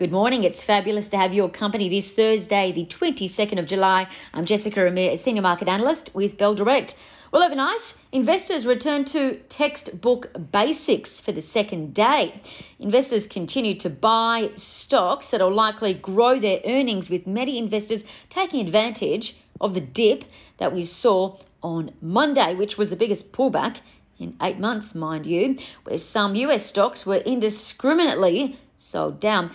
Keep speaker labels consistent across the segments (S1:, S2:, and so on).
S1: Good morning. It's fabulous to have your company this Thursday, the 22nd of July. I'm Jessica Amir, senior market analyst with Bell Direct. Well, overnight, investors returned to textbook basics for the second day. Investors continue to buy stocks that will likely grow their earnings, with many investors taking advantage of the dip that we saw on Monday, which was the biggest pullback in eight months, mind you, where some US stocks were indiscriminately sold down.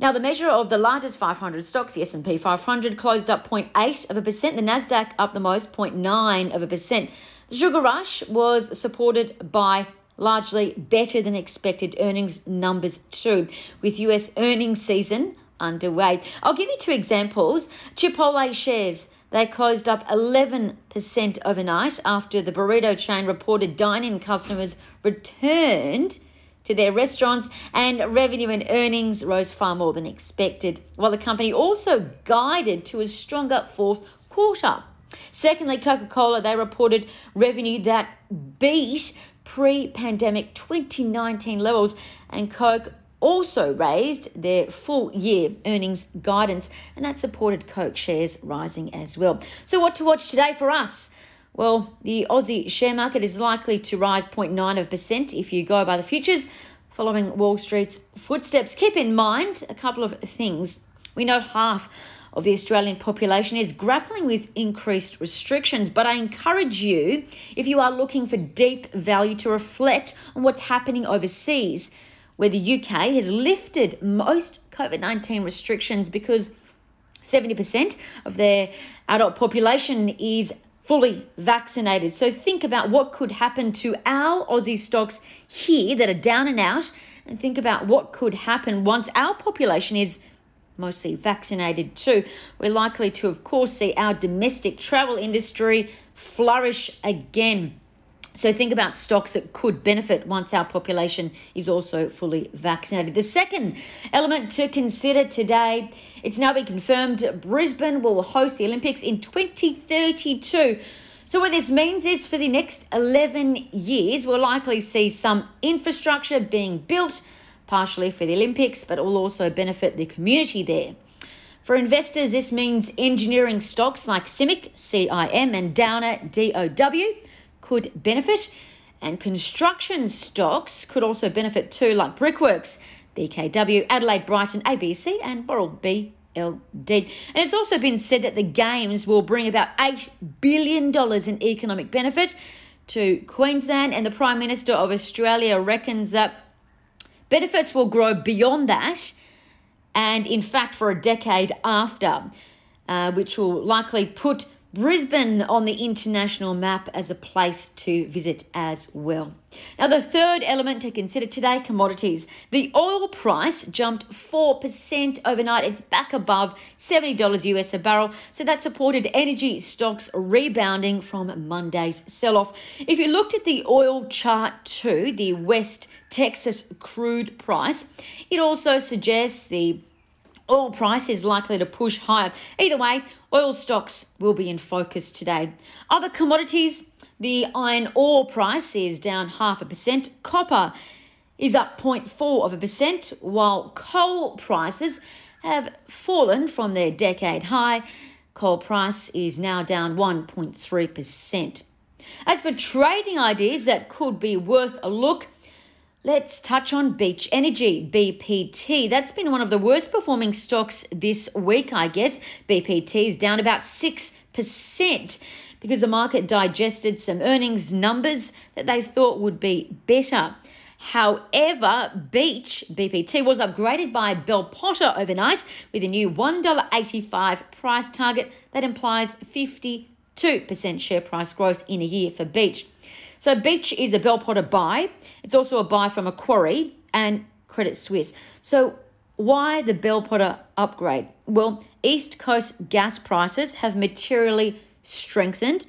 S1: Now, the measure of the largest 500 stocks, the S&P 500, closed up 0.8 of a percent. The Nasdaq up the most, 0.9 of a percent. The sugar rush was supported by largely better than expected earnings numbers too, with US earnings season underway. I'll give you two examples. Chipotle shares they closed up 11% overnight after the burrito chain reported dine-in customers returned to their restaurants, and revenue and earnings rose far more than expected, while the company also guided to a stronger fourth quarter. Secondly, Coca Cola, they reported revenue that beat pre pandemic 2019 levels, and Coke also raised their full year earnings guidance, and that supported Coke shares rising as well. So, what to watch today for us? Well, the Aussie share market is likely to rise 0.9% if you go by the futures, following Wall Street's footsteps. Keep in mind a couple of things. We know half of the Australian population is grappling with increased restrictions, but I encourage you, if you are looking for deep value, to reflect on what's happening overseas, where the UK has lifted most COVID 19 restrictions because 70% of their adult population is fully vaccinated. So think about what could happen to our Aussie stocks here that are down and out, and think about what could happen once our population is mostly vaccinated too. We're likely to, of course, see our domestic travel industry flourish again. So think about stocks that could benefit once our population is also fully vaccinated. The second element to consider today, it's now been confirmed Brisbane will host the Olympics in 2032. So what this means is for the next 11 years, we'll likely see some infrastructure being built, partially for the Olympics, but will also benefit the community there. For investors, this means engineering stocks like CIMIC, CIM, and Downer, DOW could benefit, and construction stocks could also benefit too, like Brickworks, BKW, Adelaide Brighton, ABC, and Boral BLD. And it's also been said that the Games will bring about $8 billion in economic benefit to Queensland, and the Prime Minister of Australia reckons that benefits will grow beyond that, and in fact, for a decade after, uh, which will likely put Brisbane on the international map as a place to visit as well. Now, the third element to consider today commodities. The oil price jumped 4% overnight. It's back above $70 US a barrel. So that supported energy stocks rebounding from Monday's sell off. If you looked at the oil chart too, the West Texas crude price, it also suggests the oil price is likely to push higher. Either way, oil stocks will be in focus today. Other commodities, the iron ore price is down half a percent. Copper is up 0.4 of a percent, while coal prices have fallen from their decade high. Coal price is now down 1.3%. As for trading ideas that could be worth a look, Let's touch on Beach Energy, BPT. That's been one of the worst performing stocks this week, I guess. BPT is down about 6% because the market digested some earnings numbers that they thought would be better. However, Beach BPT was upgraded by Bell Potter overnight with a new $1.85 price target that implies 52% share price growth in a year for Beach. So Beach is a Bell Potter buy. It's also a buy from Macquarie and Credit Suisse. So why the Bell Potter upgrade? Well, East Coast gas prices have materially strengthened,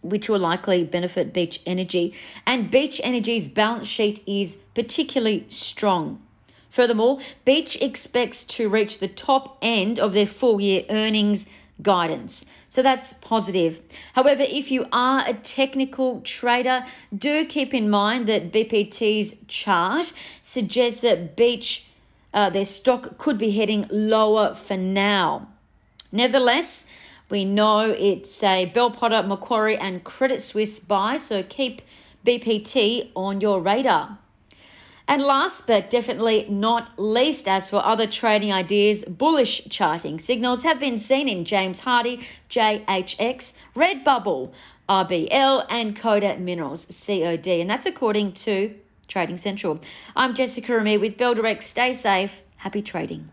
S1: which will likely benefit Beach Energy. And Beach Energy's balance sheet is particularly strong. Furthermore, Beach expects to reach the top end of their full year earnings guidance. So that's positive. However, if you are a technical trader, do keep in mind that BPT's chart suggests that Beach uh, their stock could be heading lower for now. Nevertheless, we know it's a Bell Potter, Macquarie, and Credit Suisse buy, so keep BPT on your radar. And last but definitely not least, as for other trading ideas, bullish charting signals have been seen in James Hardie, JHX, Redbubble, RBL, and Coda Minerals, COD. And that's according to Trading Central. I'm Jessica Amir with Bell Direct. Stay safe. Happy trading.